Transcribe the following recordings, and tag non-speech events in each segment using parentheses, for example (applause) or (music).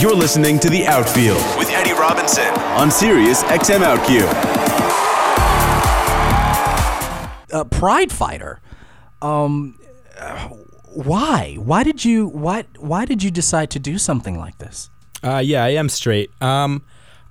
You're listening to The Outfield with Eddie Robinson on Sirius XM OutQ. uh, Pride Fighter. Um, why? Why did you why why did you decide to do something like this? Uh, yeah, I am straight. Um,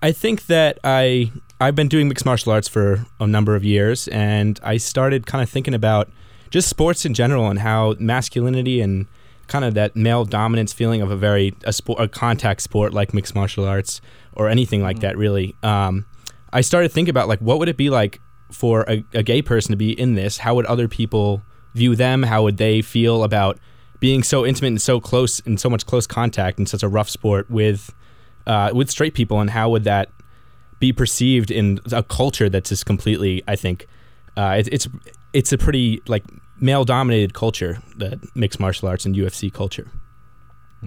I think that I I've been doing mixed martial arts for a number of years, and I started kind of thinking about just sports in general and how masculinity and kind of that male dominance feeling of a very a sport a contact sport like mixed martial arts or anything like that really. Um, I started thinking about like what would it be like for a, a gay person to be in this? How would other people view them? How would they feel about being so intimate and so close and so much close contact in such a rough sport with uh, with straight people? And how would that be perceived in a culture that's just completely? I think uh, it, it's it's a pretty like male dominated culture, that mixed martial arts and UFC culture.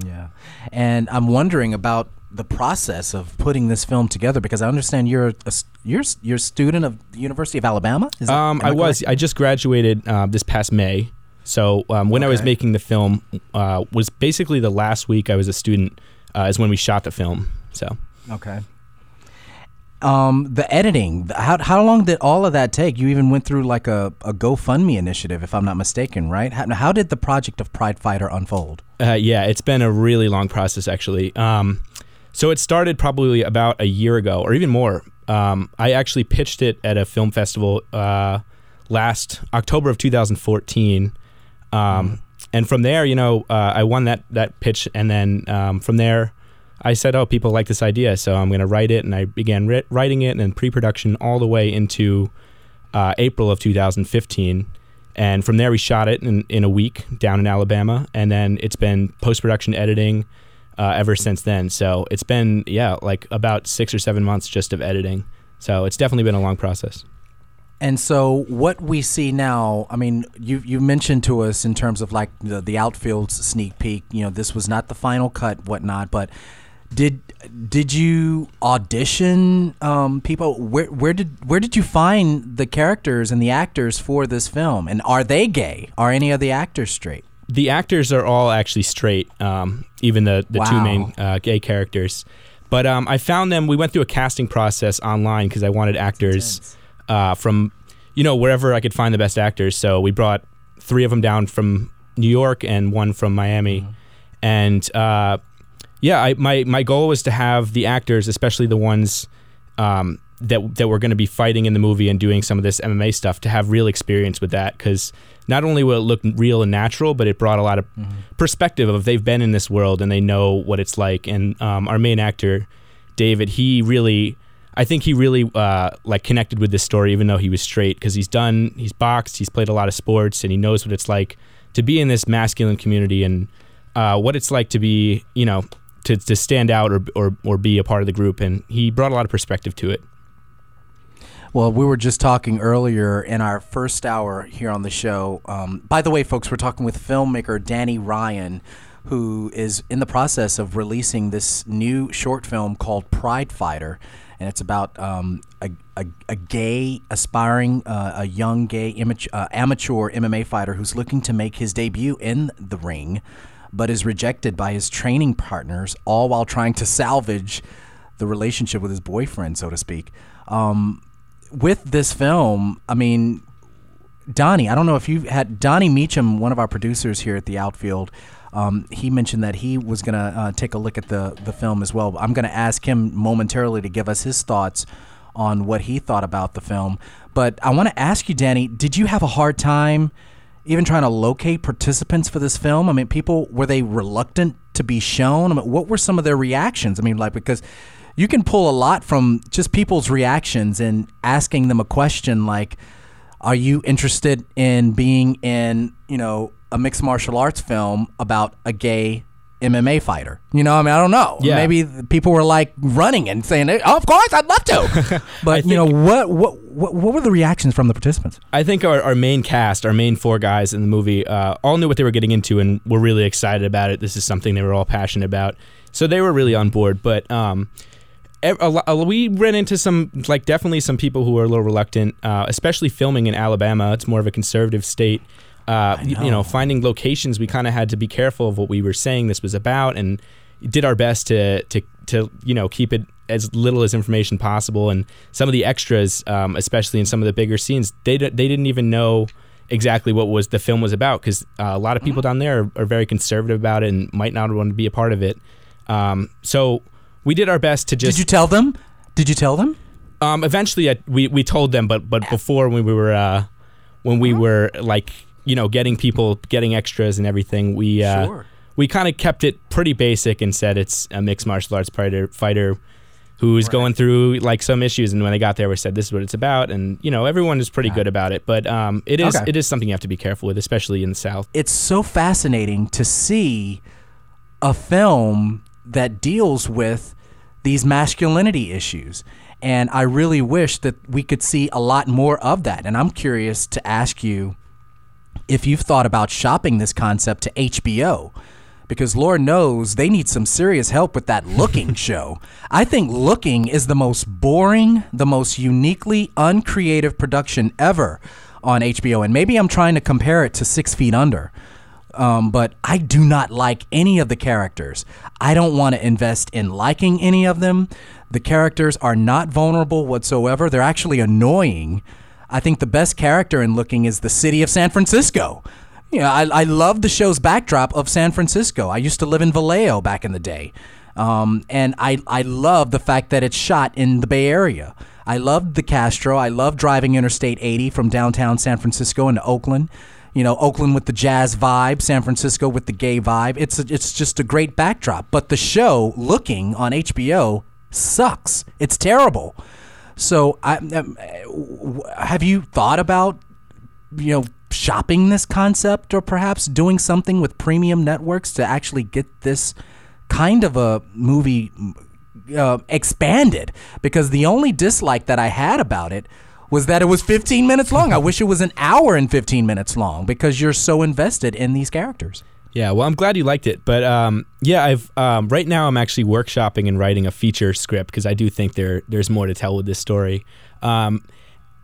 Yeah, and I'm wondering about the process of putting this film together because I understand you're a, you're you're a student of the University of Alabama. Is that- Um, am I was. I just graduated uh, this past May. So um, when I was making the film, uh, was basically the last week I was a student. Uh, is when we shot the film. So Okay. Um, the editing. How how long did all of that take? You even went through like a, a GoFundMe initiative, if I'm not mistaken, right? How, how did the project of Pride Fighter unfold? uh, yeah, it's been a really long process actually. Um, so it started probably about a year ago, or even more. Um, I actually pitched it at a film festival uh, last October of 2014. Um, And from there, you know, uh, I won that that pitch, and then um, from there, I said, "Oh, people like this idea, so I'm going to write it." And I began writ- writing it, and then pre-production all the way into uh, April of 2015. And from there, we shot it in, in a week down in Alabama, and then it's been post-production editing uh, ever since then. So it's been yeah, like about six or seven months just of editing. So it's definitely been a long process. And so what we see now, I mean, you you mentioned to us in terms of like the the outfield sneak peek. You know, this was not the final cut, whatnot. But did did you audition um, people? Where where did where did you find the characters and the actors for this film? And are they gay? Are any of the actors straight? the actors are all actually straight, um, even the, the two main uh, gay characters. But um, I found them. We went through a casting process online because I wanted actors uh, from, you know, wherever I could find the best actors. So we brought three of them down from New York and one from Miami, and uh, yeah, I, my my goal was to have the actors, especially the ones um, that that were going to be fighting in the movie and doing some of this MMA stuff, to have real experience with that. Because not only will it look real and natural, but it brought a lot of perspective of they've been in this world and they know what it's like. And um, our main actor, David, he really. I think he really uh, like connected with this story, even though he was straight, because he's done, he's boxed, he's played a lot of sports, and he knows what it's like to be in this masculine community and uh, what it's like to be, you know, to, to stand out or, or or be a part of the group. And he brought a lot of perspective to it. Well, we were just talking earlier in our first hour here on the show. Um, by the way, folks, we're talking with filmmaker Danny Ryan, who is in the process of releasing this new short film called Pride Fighter. And it's about um, a, a, a gay, aspiring, uh, a young gay uh, amateur MMA fighter who's looking to make his debut in the ring, but is rejected by his training partners, all while trying to salvage the relationship with his boyfriend, so to speak. Um, with this film, I mean, Donnie, I don't know if you had Donnie Meacham, one of our producers here at the Outfield. Um, he mentioned that he was gonna uh, take a look at the the film as well. I'm gonna ask him momentarily to give us his thoughts on what he thought about the film. But I want to ask you, Danny, did you have a hard time even trying to locate participants for this film? I mean, people were they reluctant to be shown? I mean, what were some of their reactions? I mean, like because you can pull a lot from just people's reactions and asking them a question like, "Are you interested in being in you know a mixed martial arts film about a gay?" MMA fighter, you know. I mean, I don't know. Yeah. Maybe people were like running and saying, "Oh, "Of course, I'd love to." (laughs) But you know, what, what what what were the reactions from the participants? I think our, our main cast, our main four guys in the movie, uh, all knew what they were getting into and were really excited about it. This is something they were all passionate about, so they were really on board. But um, a a- we ran into some, like definitely some people who were a little reluctant, uh, especially filming in Alabama. It's more of a conservative state. Uh, y- You know, finding locations, we kind of had to be careful of what we were saying this was about, and did our best to to to you know keep it as little as information possible. And some of the extras, um, especially in some of the bigger scenes, they d- they didn't even know exactly what was the film was about because uh, a lot of people down there are, are, very conservative about it and might not want to be a part of it. Um, so we did our best to just. Did you tell them? Did you tell them? Um, eventually, I, we we told them, but but before when we were uh, when we were like you know getting people getting extras and everything, we uh, Sure. we kind of kept it pretty basic and said it's a mixed martial arts fighter fighter who's going through like some issues and when they got there we said this is what it's about and you know everyone is pretty good about it but um, it is Okay. it is something you have to be careful with especially in the south it's so fascinating to see a film that deals with these masculinity issues. And I really wish that we could see a lot more of that. And I'm curious to ask you if you've thought about shopping this concept to HBO. Because Lord knows they need some serious help with that looking (laughs) show. I think looking is the most boring, the most uniquely uncreative production ever on HBO. And maybe I'm trying to compare it to Six Feet Under um, but I do not like any of the characters. I don't want to invest in liking any of them. The characters are not vulnerable whatsoever. They're actually annoying. I think the best character in Looking is the city of San Francisco. You know, I, I love the show's backdrop of San Francisco. I used to live in Vallejo back in the day. Um, and I, I love the fact that it's shot in the Bay Area. I loved the Castro. I love driving Interstate 80 from downtown San Francisco into Oakland. You know, Oakland with the jazz vibe, San Francisco with the gay vibe. It's a, it's just a great backdrop. But the show, Looking on HBO, sucks. It's terrible. So, I, um, have you thought about you know shopping this concept or perhaps doing something with premium networks to actually get this kind of a movie uh, expanded because the only dislike that I had about it was that it was 15 minutes long. I wish it was an hour and 15 minutes long because you're so invested in these characters. Yeah, well, I'm glad you liked it, but um, yeah, I've um, right now I'm actually workshopping and writing a feature script because I do think there there's more to tell with this story. Um,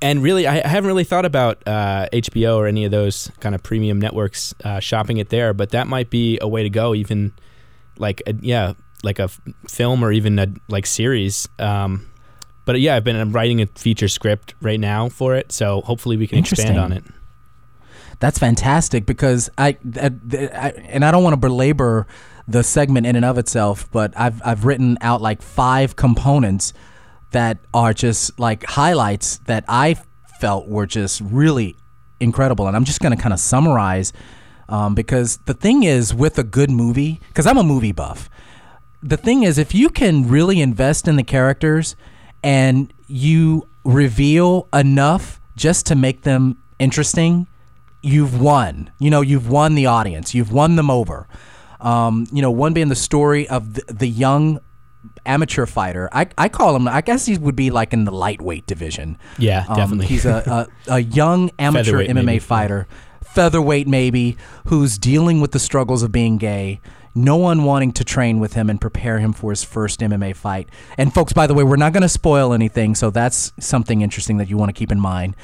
and really, I I haven't really thought about uh, HBO or any of those kind of premium networks uh, shopping it there, but that might be a way to go. Even like a, yeah, like a f- film or even a like series. Um, but yeah, I've been I'm writing a feature script right now for it, so hopefully we can expand on it. That's fantastic because I, I, I and I don't want to belabor the segment in and of itself, but I've I've written out like five components that are just like highlights that I felt were just really incredible, and I'm just gonna kind of summarize um, because the thing is with a good movie, because I'm a movie buff. The thing is, if you can really invest in the characters and you reveal enough just to make them interesting, you've won. You know, you've won the audience. You've won them over. Um, you know, one being the story of the, the young amateur fighter. I, I call him. I guess he would be like in the lightweight division. Yeah, Um, definitely. He's a, (laughs) a, a young amateur MMA maybe. fighter, featherweight maybe, who's dealing with the struggles of being gay. No one wanting to train with him and prepare him for his first MMA fight. And folks, by the way, we're not going to spoil anything, so that's something interesting that you want to keep in mind.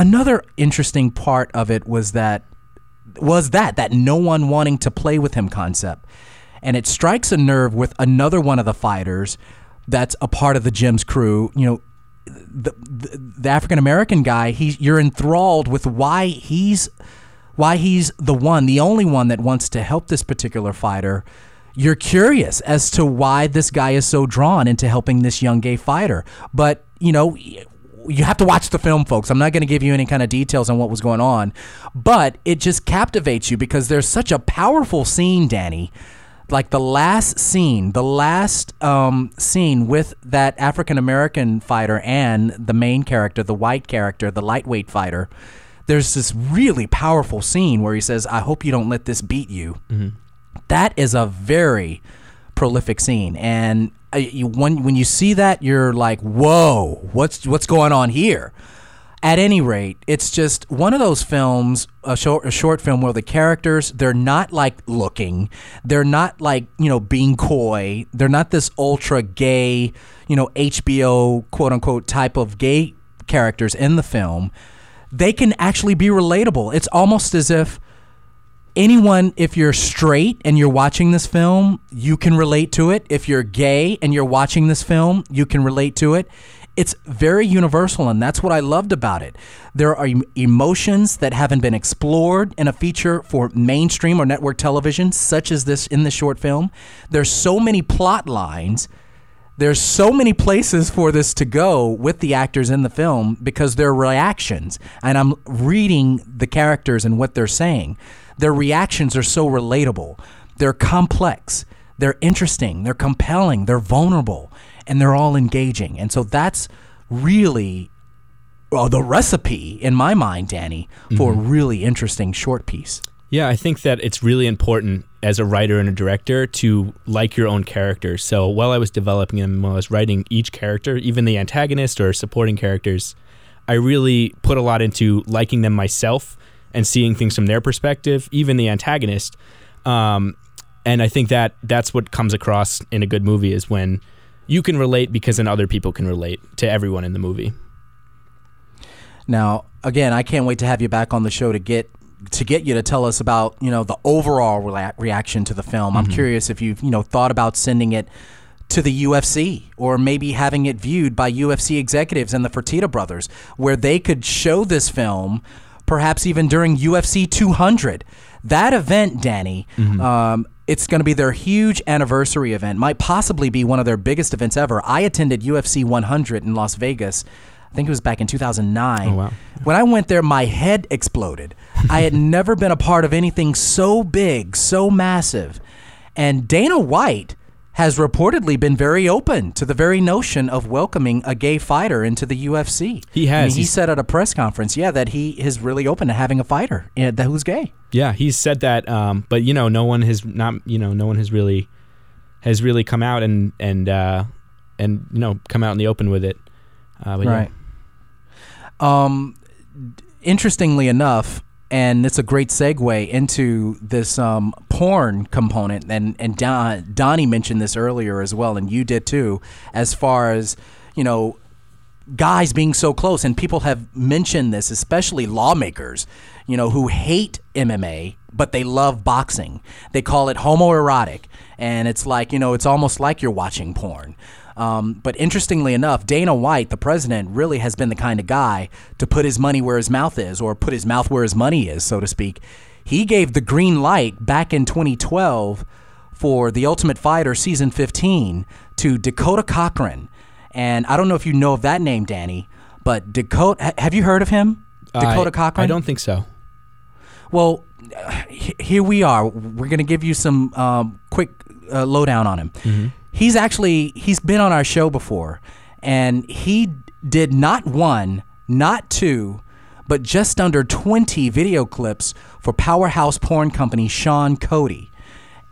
Another interesting part of it was that was that that no one wanting to play with him concept. And it strikes a nerve with another one of the fighters that's a part of the gym's crew. You know, the the, the African American guy. He you're enthralled with why he's why he's the one, the only one that wants to help this particular fighter. You're curious as to why this guy is so drawn into helping this young gay fighter. But, you know, you have to watch the film, folks. I'm not going to give you any kind of details on what was going on, but it just captivates you because there's such a powerful scene, Danny. Like the last scene, the last um, scene with that African American fighter and the main character, the white character, the lightweight fighter. There's this really powerful scene where he says, "I hope you don't let this beat you." That is a very prolific scene, and you, when when you see that, you're like, "Whoa, what's what's going on here?" At any rate, it's just one of those films, a short, a short film where the characters they're not like looking, they're not like you know being coy, they're not this ultra gay, you know HBO quote unquote type of gay characters in the film. They can actually be relatable. It's almost as if anyone, if you're straight and you're watching this film, you can relate to it. If you're gay and you're watching this film, you can relate to it. It's very universal, and that's what I loved about it. There are emotions that haven't been explored in a feature for mainstream or network television, such as this in the short film. There's so many plot lines there's so many places for this to go with the actors in the film because their reactions and i'm reading the characters and what they're saying their reactions are so relatable. They're complex. They're interesting. They're compelling. They're vulnerable. And they're all engaging. And so that's really well, the recipe in my mind danny for a mm-hmm. really interesting short piece. Yeah, I think that it's really important as a writer and a director to like your own character. So while I was developing them, while I was writing each character, even the antagonist or supporting characters, I really put a lot into liking them myself and seeing things from their perspective, even the antagonist. Um, and I think that that's what comes across in a good movie is when you can relate because then other people can relate to everyone in the movie. Now, again, I can't wait to have you back on the show to get to get you to tell us about you know the overall rea- reaction to the film. I'm curious if you've you know thought about sending it to the UFC or maybe having it viewed by UFC executives and the Fertitta brothers, where they could show this film, perhaps even during UFC 200. That event, Danny. Um, it's going to be their huge anniversary event. Might possibly be one of their biggest events ever. I attended UFC 100 in Las Vegas. I think it was back in 2009. Oh, wow. When I went there, my head exploded. I had (laughs) never been a part of anything so big, so massive. And Dana White has reportedly been very open to the very notion of welcoming a gay fighter into the UFC. He I has. mean, he said at a press conference, yeah, that he is really open to having a fighter that who's gay. Yeah, he's said that, um, but you know, no one has not, you know, no one has really has really come out and and uh, and you know come out in the open with it. Uh, but yeah. Right. Um, interestingly enough, and it's a great segue into this um, porn component, and and Don, Donnie mentioned this earlier as well, and you did too, as far as you know. Guys being so close, and people have mentioned this, especially lawmakers, you know, who hate MMA, but they love boxing. They call it homoerotic, and it's like, you know, it's almost like you're watching porn. Um, but interestingly enough, Dana White, the president, really has been the kind of guy to put his money where his mouth is, or put his mouth where his money is, so to speak. He gave the green light back in 2012 for The Ultimate Fighter season 15 to Dakota Cochran. And I don't know if you know of that name, Danny, but Dakota, have you heard of him? Dakota I, Cochran? I don't think so. Well, uh, here we are. We're going to give you some um, quick uh, lowdown on him. He's actually he's been on our show before, and he did not one, not two, but just under twenty video clips for powerhouse porn company Sean Cody,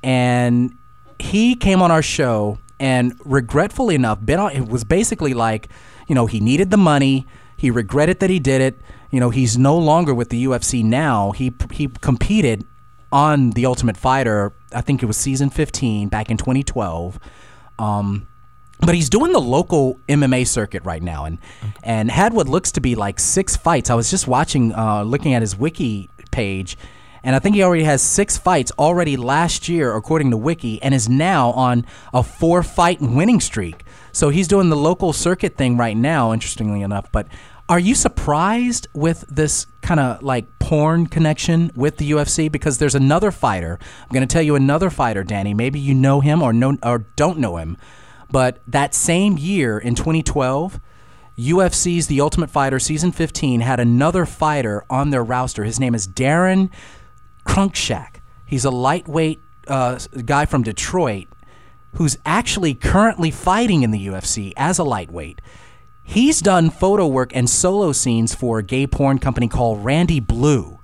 and he came on our show and regretfully enough been on it was basically like you know he needed the money. He regretted that he did it. You know he's no longer with the UFC now. He he competed on the Ultimate Fighter I think it was season 15 back in 2012 um but he's doing the local MMA circuit right now, and and had what looks to be like six fights. I was just watching, uh, looking at his wiki page, and I think he already has six fights already last year, according to Wiki, and is now on a four fight winning streak. So he's doing the local circuit thing right now, interestingly enough. But are you surprised with this kind of like porn connection with the UFC? Because there's another fighter. I'm going to tell you another fighter, Danny. Maybe you know him or know or don't know him. But that same year in 2012, UFC's The Ultimate Fighter season 15 had another fighter on their roster. His name is Daron Cruickshank. He's a lightweight uh, guy from Detroit who's actually currently fighting in the UFC as a lightweight. He's done photo work and solo scenes for a gay porn company called Randy Blue.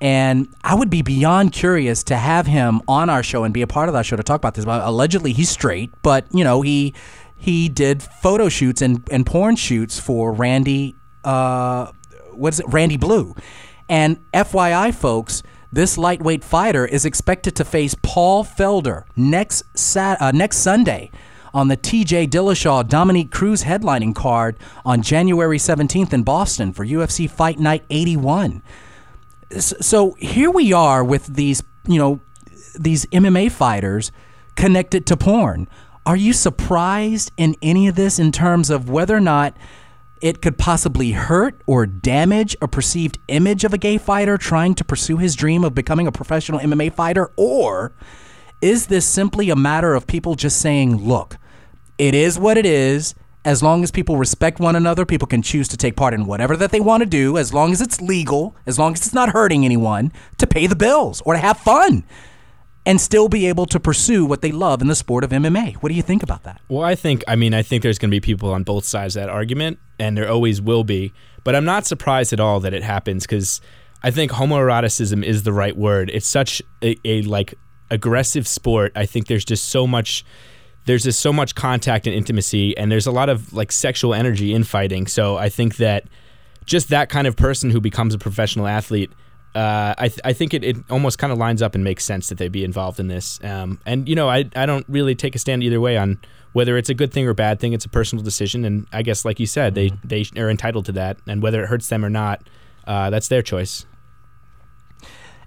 And I would be beyond curious to have him on our show and be a part of that show to talk about this. But allegedly, he's straight, but you know he he did photo shoots and, and porn shoots for Randy. Uh, what is it? Randy Blue. And FYI, folks, this lightweight fighter is expected to face Paul Felder next sat- uh, next Sunday on the TJ Dillashaw Dominick Cruz headlining card on January 17th in Boston for UFC Fight Night 81 so here we are with these, you know, these MMA fighters connected to porn. Are you surprised in any of this in terms of whether or not it could possibly hurt or damage a perceived image of a gay fighter trying to pursue his dream of becoming a professional MMA fighter? Or is this simply a matter of people just saying, look, it is what it is. As long as people respect one another, people can choose to take part in whatever that they want to do, as long as it's legal, as long as it's not hurting anyone, to pay the bills or to have fun and still be able to pursue what they love in the sport of MMA. What do you think about that? Well, I think, I mean, I think there's going to be people on both sides of that argument, and there always will be. But I'm not surprised at all that it happens because I think homoeroticism is the right word. It's such a, a like aggressive sport. I think there's just so much. There's just so much contact and intimacy, and there's a lot of like sexual energy in fighting. So I think that just that kind of person who becomes a professional athlete uh, I, th- I think it, it almost kind of lines up and makes sense that they be involved in this. Um, and, you know, I, I don't really take a stand either way on whether it's a good thing or bad thing. It's a personal decision. And I guess, like you said, they, mm-hmm. they are entitled to that. And whether it hurts them or not, uh, that's their choice.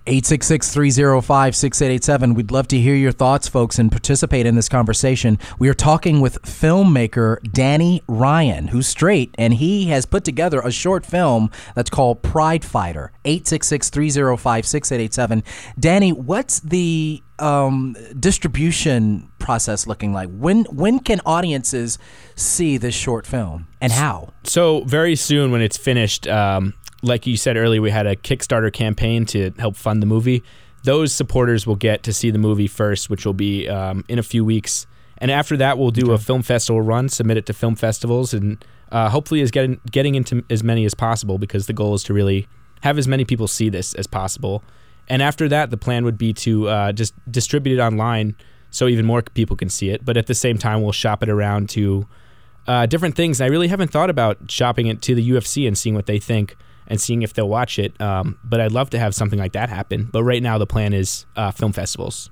866 305 6887. We'd love to hear your thoughts, folks, and participate in this conversation. We are talking with filmmaker Danny Ryan, who's straight, and he has put together a short film that's called Pride Fighter. 866 305 6887. Danny, what's the um, distribution process looking like? When when can audiences see this short film and how? So very soon when it's finished, um, like you said earlier, we had a Kickstarter campaign to help fund the movie. Those supporters will get to see the movie first, which will be um, in a few weeks. And after that, we'll do okay. a film festival run, submit it to film festivals, and uh, hopefully is getting getting into as many as possible because the goal is to really have as many people see this as possible. And after that, the plan would be to uh, just distribute it online so even more people can see it. But at the same time, we'll shop it around to uh, different things. And I really haven't thought about shopping it to the UFC and seeing what they think and seeing if they'll watch it. Um, but I'd love to have something like that happen. But right now, the plan is uh, film festivals.